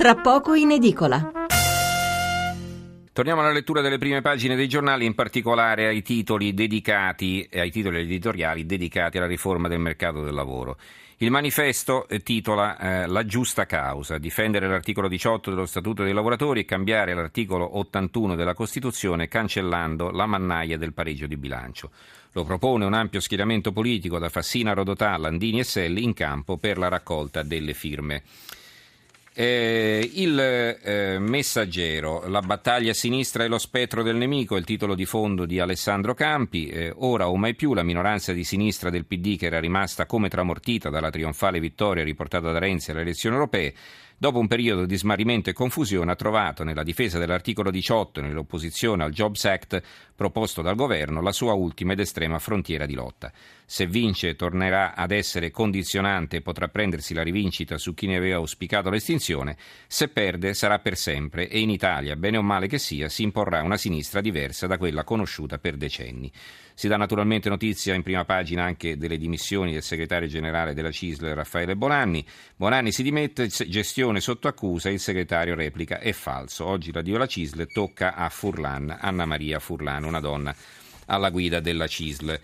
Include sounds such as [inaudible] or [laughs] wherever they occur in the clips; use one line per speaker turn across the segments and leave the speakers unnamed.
tra poco in edicola.
Torniamo alla lettura delle prime pagine dei giornali, in particolare ai titoli dedicati, ai titoli editoriali dedicati alla riforma del mercato del lavoro. Il manifesto eh, titola eh, La giusta causa, difendere l'articolo 18 dello Statuto dei lavoratori e cambiare l'articolo 81 della Costituzione cancellando la mannaia del pareggio di bilancio. Lo propone un ampio schieramento politico da Fassina, Rodotà, Landini e Selli in campo per la raccolta delle firme. Eh, il eh, messaggero, la battaglia sinistra e lo spettro del nemico, il titolo di fondo di Alessandro Campi. Eh, ora o mai più la minoranza di sinistra del PD che era rimasta come tramortita dalla trionfale vittoria riportata da Renzi alle elezioni europee dopo un periodo di smarrimento e confusione, ha trovato nella difesa dell'articolo 18 e nell'opposizione al Jobs Act proposto dal governo la sua ultima ed estrema frontiera di lotta. Se vince tornerà ad essere condizionante e potrà prendersi la rivincita su chi ne aveva auspicato l'estinzione, se perde sarà per sempre e in Italia, bene o male che sia, si imporrà una sinistra diversa da quella conosciuta per decenni. Si dà naturalmente notizia in prima pagina anche delle dimissioni del segretario generale della CISL Raffaele Bonanni. Bonanni si dimette, gestione sotto accusa, il segretario replica è falso. Oggi l'addio alla CISL tocca a Furlan, Anna Maria Furlan, una donna alla guida della CISL.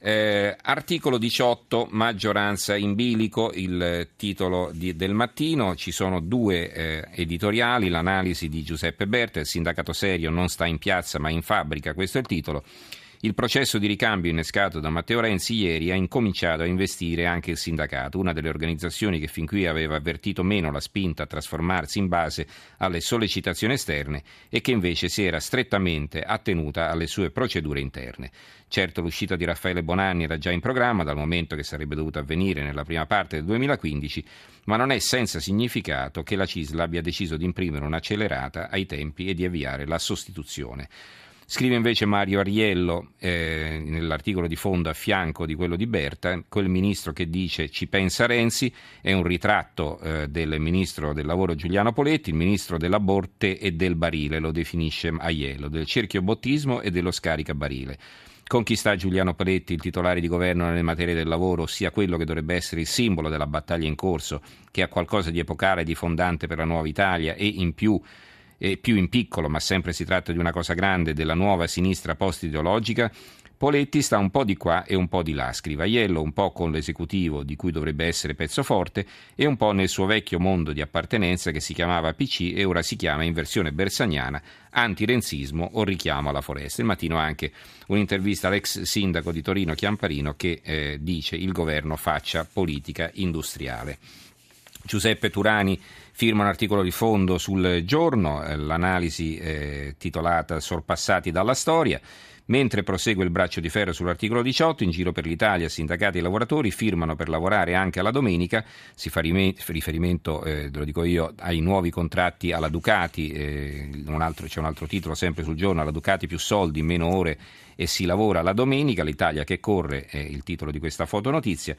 Eh, articolo 18, maggioranza in bilico, il titolo di, del mattino, ci sono due eh, editoriali, l'analisi di Giuseppe Berta, il sindacato serio non sta in piazza ma in fabbrica, questo è il titolo, il processo di ricambio innescato da Matteo Renzi ieri ha incominciato a investire anche il sindacato, una delle organizzazioni che fin qui aveva avvertito meno la spinta a trasformarsi in base alle sollecitazioni esterne e che invece si era strettamente attenuta alle sue procedure interne. Certo l'uscita di Raffaele Bonanni era già in programma dal momento che sarebbe dovuta avvenire nella prima parte del 2015, ma non è senza significato che la CISL abbia deciso di imprimere un'accelerata ai tempi e di avviare la sostituzione. Scrive invece Mario Ariello eh, nell'articolo di fondo a fianco di quello di Berta, quel ministro che dice ci pensa Renzi, è un ritratto eh, del ministro del lavoro Giuliano Poletti, il ministro della Borte e del barile, lo definisce Aiello, del cerchio bottismo e dello scaricabarile. Con chi sta Giuliano Poletti, il titolare di governo nelle materie del lavoro, sia quello che dovrebbe essere il simbolo della battaglia in corso, che ha qualcosa di epocale e di fondante per la nuova Italia e in più e più in piccolo, ma sempre si tratta di una cosa grande, della nuova sinistra post-ideologica, Poletti sta un po' di qua e un po' di là, scrive Aiello, un po' con l'esecutivo di cui dovrebbe essere pezzo forte e un po' nel suo vecchio mondo di appartenenza che si chiamava PC e ora si chiama in versione bersaniana antirenzismo o richiamo alla foresta. Il mattino anche un'intervista all'ex sindaco di Torino Chiamparino che eh, dice il governo faccia politica industriale. Giuseppe Turani firma un articolo di fondo sul giorno, eh, l'analisi eh, titolata Sorpassati dalla storia. Mentre prosegue il braccio di ferro sull'articolo 18, in giro per l'Italia sindacati e lavoratori firmano per lavorare anche alla domenica, si fa riferimento, eh, lo dico io, ai nuovi contratti alla Ducati, eh, un altro, c'è un altro titolo sempre sul giorno, alla Ducati più soldi, meno ore e si lavora la domenica, l'Italia che corre è il titolo di questa fotonotizia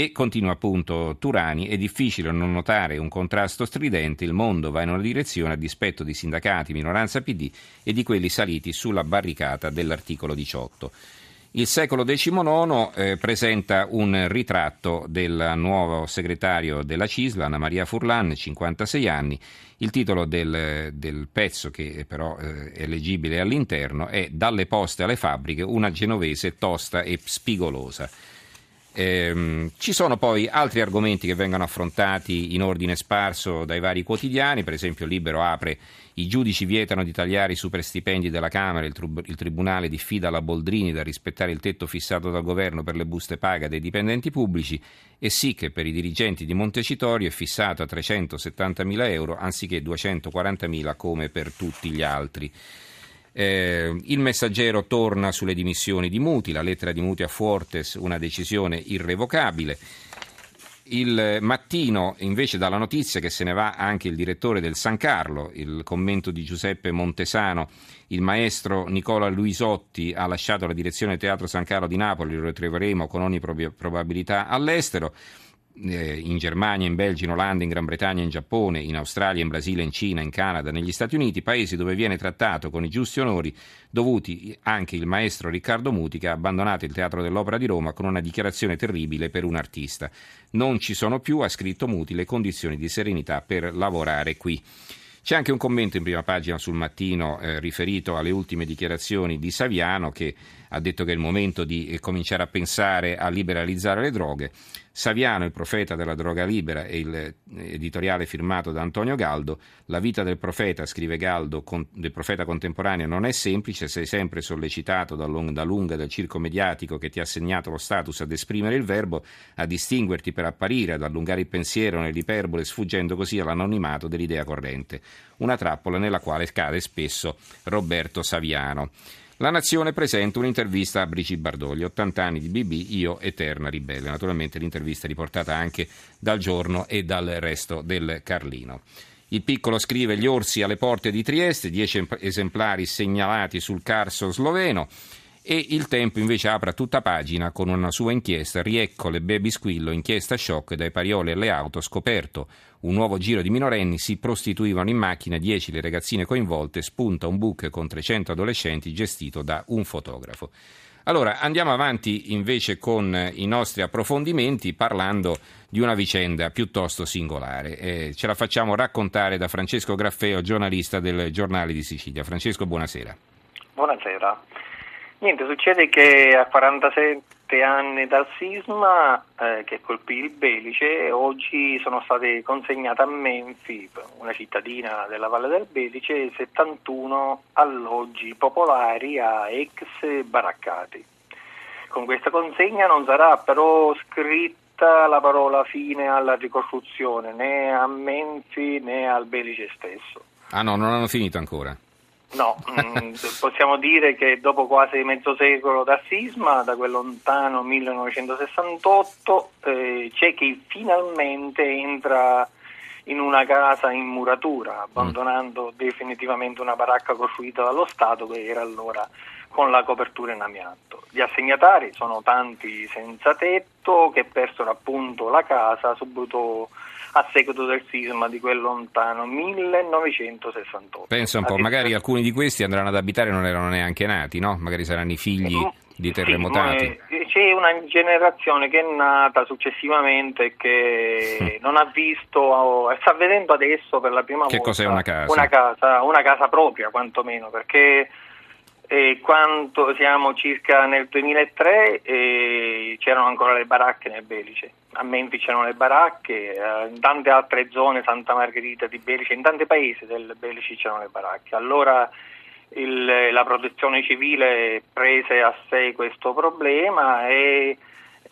e continua appunto Turani, è difficile non notare un contrasto stridente, il mondo va in una direzione a dispetto di sindacati, minoranza PD e di quelli saliti sulla barricata dell'articolo 18. Il secolo XIX eh, presenta un ritratto del nuovo segretario della CISLA, Anna Maria Furlan, 56 anni. Il titolo del, del pezzo, che però eh, è leggibile all'interno, è Dalle poste alle fabbriche, una genovese tosta e spigolosa. Eh, ci sono poi altri argomenti che vengono affrontati in ordine sparso dai vari quotidiani, per esempio Libero apre i giudici vietano di tagliare i superstipendi della Camera, il, trib- il Tribunale diffida la Boldrini da rispettare il tetto fissato dal governo per le buste paga dei dipendenti pubblici. E sì che per i dirigenti di Montecitorio è fissato a 370.000 euro anziché 240.000 come per tutti gli altri. Eh, il messaggero torna sulle dimissioni di Muti, la lettera di Muti a Fuortes, una decisione irrevocabile. Il mattino invece dà la notizia che se ne va anche il direttore del San Carlo, il commento di Giuseppe Montesano, il maestro Nicola Luisotti ha lasciato la direzione del Teatro San Carlo di Napoli, lo ritroveremo con ogni probabilità all'estero. Eh, in Germania, in Belgio, in Olanda, in Gran Bretagna, in Giappone, in Australia, in Brasile, in Cina, in Canada, negli Stati Uniti, paesi dove viene trattato con i giusti onori dovuti anche il maestro Riccardo Muti che ha abbandonato il Teatro dell'Opera di Roma con una dichiarazione terribile per un artista. Non ci sono più, ha scritto Muti, le condizioni di serenità per lavorare qui. C'è anche un commento in prima pagina sul mattino eh, riferito alle ultime dichiarazioni di Saviano che ha detto che è il momento di eh, cominciare a pensare a liberalizzare le droghe. Saviano, il profeta della droga libera, e il eh, editoriale firmato da Antonio Galdo. La vita del profeta, scrive Galdo, con, del profeta contemporaneo non è semplice, sei sempre sollecitato da, lunga dal circo mediatico che ti ha assegnato lo status ad esprimere il verbo, a distinguerti per apparire, ad allungare il pensiero nell'iperbole, sfuggendo così all'anonimato dell'idea corrente. Una trappola nella quale cade spesso Roberto Saviano. La Nazione presenta un'intervista a Brigitte Bardoli, 80 anni di BB, io eterna ribelle. Naturalmente l'intervista è riportata anche dal giorno e dal resto del Carlino. Il piccolo scrive gli orsi alle porte di Trieste, 10 esemplari segnalati sul Carso sloveno. E il tempo invece apre tutta pagina con una sua inchiesta, Riecco le baby squillo, inchiesta shock dai parioli alle auto, scoperto un nuovo giro di minorenni, si prostituivano in macchina 10 le ragazzine coinvolte, spunta un book con 300 adolescenti gestito da un fotografo. Allora, andiamo avanti invece con i nostri approfondimenti parlando di una vicenda piuttosto singolare. Eh, ce la facciamo raccontare da Francesco Graffeo, giornalista del Giornale di Sicilia. Francesco, buonasera.
Buonasera. Niente, succede che a 47 anni dal sisma eh, che colpì il Belice, oggi sono state consegnate a Menfi, una cittadina della Valle del Belice, 71 alloggi popolari a ex baraccati. Con questa consegna non sarà però scritta la parola fine alla ricostruzione né a Menfi né al Belice stesso.
Ah no, non hanno finito ancora.
No, mm, possiamo dire che dopo quasi mezzo secolo dal sisma, da quel lontano 1968, eh, c'è chi finalmente entra in una casa in muratura, abbandonando mm. definitivamente una baracca costruita dallo Stato che era allora con la copertura in amianto. Gli assegnatari sono tanti senza tetto che persero appunto la casa subito a seguito del sisma di quel lontano 1968.
Pensa un po', magari alcuni di questi andranno ad abitare e non erano neanche nati, no? Magari saranno i figli mm, di terremotati.
Sì, c'è una generazione che è nata successivamente e che non ha visto, sta vedendo adesso per la prima
che
volta
cos'è una casa?
Una casa, una casa propria quantomeno, perché e quando siamo circa nel 2003 eh, c'erano ancora le baracche nel Belice, a Menfi c'erano le baracche, eh, in tante altre zone, Santa Margherita di Belice, in tanti paesi del Belice c'erano le baracche. Allora il, la protezione civile prese a sé questo problema e,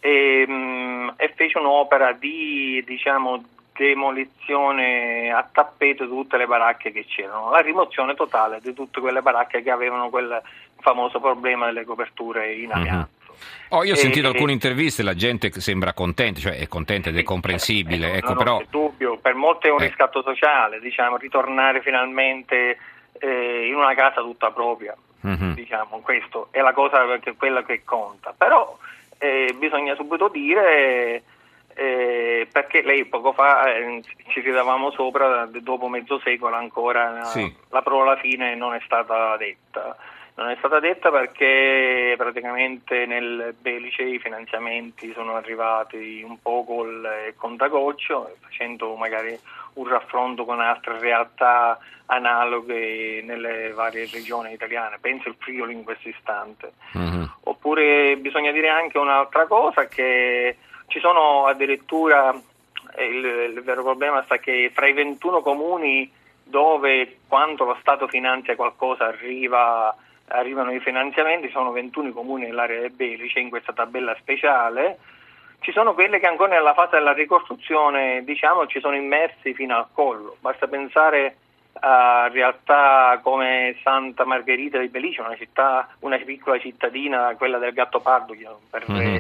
e, mm, e fece un'opera di diciamo, demolizione a tappeto di tutte le baracche che c'erano, la rimozione totale di tutte quelle baracche che avevano quel famoso problema delle coperture in mhm. amianto. Mm-hmm.
Oh, io ho sentito e, alcune interviste, la gente sembra contenta, cioè è contenta ed è comprensibile.
Eh,
ecco,
non
però...
c'è dubbio, per molti è un eh. riscatto sociale, diciamo, ritornare finalmente eh, in una casa tutta propria, mm-hmm. diciamo, questo è la cosa che, quella che conta. Però eh, bisogna subito dire eh, perché lei poco fa eh, ci ridavamo sopra, dopo mezzo secolo ancora sì. la parola fine non è stata detta. Non è stata detta perché praticamente nel Belice i finanziamenti sono arrivati un po' col eh, contagoccio, facendo magari un raffronto con altre realtà analoghe nelle varie regioni italiane, penso il Friuli in questo istante. Mm-hmm. Oppure bisogna dire anche un'altra cosa che ci sono addirittura, eh, il, il vero problema sta che fra i 21 comuni dove quando lo Stato finanzia qualcosa arriva, arrivano i finanziamenti, sono 21 comuni nell'area del Belice in questa tabella speciale, ci sono quelle che ancora nella fase della ricostruzione diciamo, ci sono immersi fino al collo, basta pensare a realtà come Santa Margherita di Belice, una, città, una piccola cittadina, quella del Gattopardo, per, mm-hmm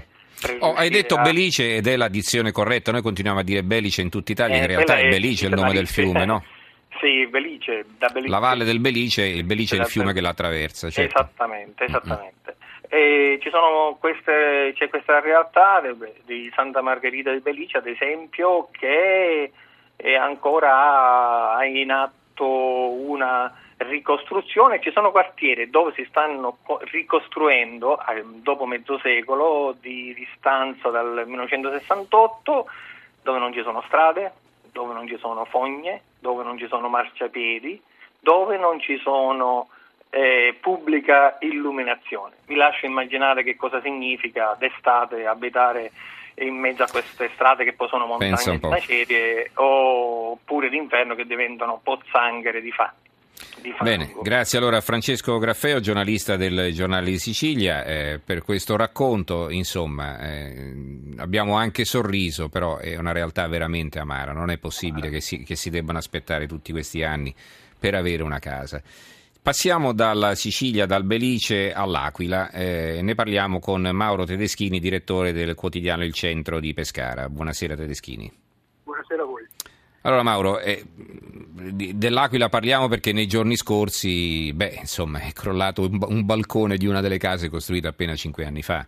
Oh, hai detto a... Belice ed è la dizione corretta, noi continuiamo a dire Belice in tutta Italia, eh, in realtà è Belice il nome del fiume, no? [laughs]
Sì, Belice,
Belice. La valle del Belice, il Belice è il fiume che la attraversa.
Certo. Esattamente, esattamente. E ci sono queste, c'è questa realtà di Santa Margherita di Belice, ad esempio, che è ancora in atto una ricostruzione. Ci sono quartieri dove si stanno ricostruendo eh, dopo mezzo secolo di distanza dal 1968, dove non ci sono strade, dove non ci sono fogne, dove non ci sono marciapiedi, dove non ci sono eh, pubblica illuminazione. Vi lascio immaginare che cosa significa d'estate abitare in mezzo a queste strade che poi sono montagne di macerie oppure d'inverno che diventano pozzanghere di fatti.
Bene, grazie allora a Francesco Graffeo, giornalista del Giornale di Sicilia, eh, per questo racconto. Insomma, eh, abbiamo anche sorriso, però è una realtà veramente amara. Non è possibile che si, che si debbano aspettare tutti questi anni per avere una casa. Passiamo dalla Sicilia, dal Belice all'Aquila. Eh, ne parliamo con Mauro Tedeschini, direttore del quotidiano Il Centro di Pescara. Buonasera Tedeschini.
Buonasera a voi.
Allora Mauro, eh, dell'Aquila parliamo perché nei giorni scorsi, beh, insomma, è crollato un, un balcone di una delle case costruite appena cinque anni fa.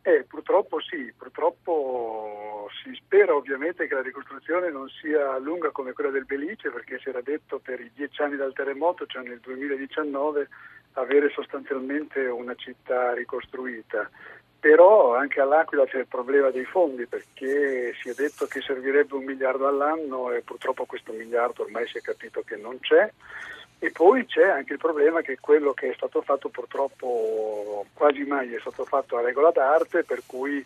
Eh, purtroppo sì, purtroppo si spera ovviamente che la ricostruzione non sia lunga come quella del Belice perché si era detto per i dieci anni dal terremoto, cioè nel 2019, avere sostanzialmente una città ricostruita. Però anche all'Aquila c'è il problema dei fondi perché si è detto che servirebbe un miliardo all'anno e purtroppo questo miliardo ormai si è capito che non c'è. E poi c'è anche il problema che quello che è stato fatto purtroppo quasi mai è stato fatto a regola d'arte, per cui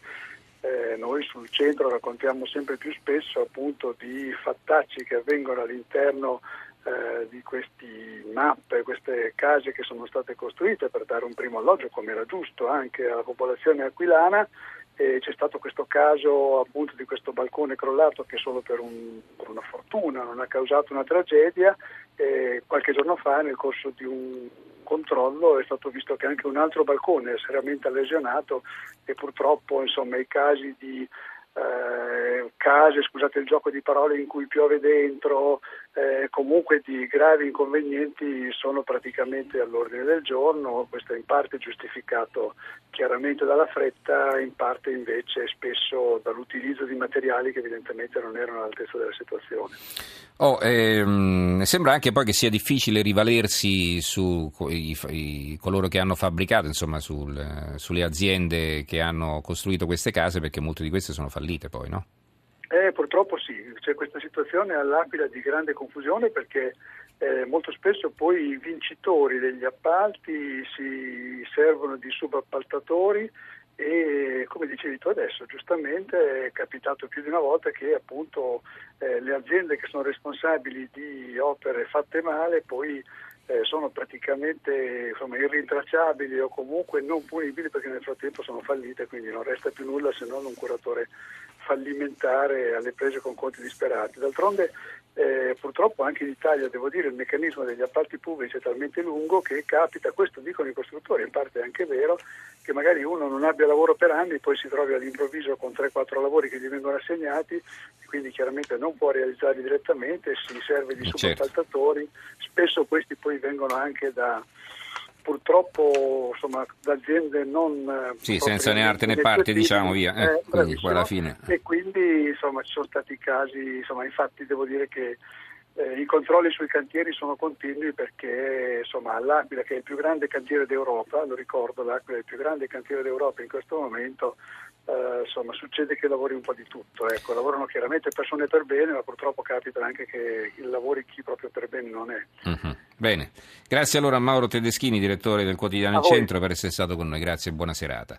eh, noi sul centro raccontiamo sempre più spesso appunto di fattacci che avvengono all'interno eh, di queste mappe, queste case che sono state costruite per dare un primo alloggio, come era giusto anche alla popolazione aquilana. E c'è stato questo caso appunto di questo balcone crollato che solo per, un, per una fortuna non ha causato una tragedia. E qualche giorno fa, nel corso di un controllo, è stato visto che anche un altro balcone è seriamente lesionato e purtroppo insomma, i casi di eh, case, scusate il gioco di parole, in cui piove dentro, eh, comunque di gravi inconvenienti sono praticamente all'ordine del giorno, questo è in parte giustificato chiaramente dalla fretta, in parte invece spesso dall'utilizzo di materiali che evidentemente non erano all'altezza della situazione.
Oh, ehm, sembra anche poi che sia difficile rivalersi su i, i, coloro che hanno fabbricato, insomma, sul, sulle aziende che hanno costruito queste case, perché molte di queste sono fallite poi, no?
Eh, purtroppo sì, c'è questa situazione all'Aquila di grande confusione perché eh, molto spesso poi i vincitori degli appalti si servono di subappaltatori e come dicevi tu adesso, giustamente è capitato più di una volta che appunto eh, le aziende che sono responsabili di opere fatte male poi eh, sono praticamente insomma, irrintracciabili o comunque non punibili perché nel frattempo sono fallite, quindi non resta più nulla se non un curatore fallimentare alle prese con conti disperati. D'altronde eh, purtroppo anche in Italia, devo dire, il meccanismo degli appalti pubblici è talmente lungo che capita, questo dicono i costruttori, in parte è anche vero, che magari uno non abbia lavoro per anni e poi si trovi all'improvviso con 3-4 lavori che gli vengono assegnati, quindi chiaramente non può realizzarli direttamente, si serve di certo. subappaltatori, spesso questi poi vengono anche da purtroppo insomma, da aziende non...
Eh, sì, senza né arte né parte, diciamo via, eh, eh, quindi fine...
E quindi insomma, ci sono stati casi, insomma, infatti devo dire che eh, I controlli sui cantieri sono continui perché insomma, l'Aquila, che è il più grande cantiere d'Europa, lo ricordo, l'Aquila è il più grande cantiere d'Europa in questo momento, eh, insomma, succede che lavori un po' di tutto. Ecco, lavorano chiaramente persone per bene, ma purtroppo capita anche che lavori chi proprio per bene non è.
Uh-huh. Bene, grazie allora a Mauro Tedeschini, direttore del quotidiano Il Centro, per essere stato con noi. Grazie e buona serata.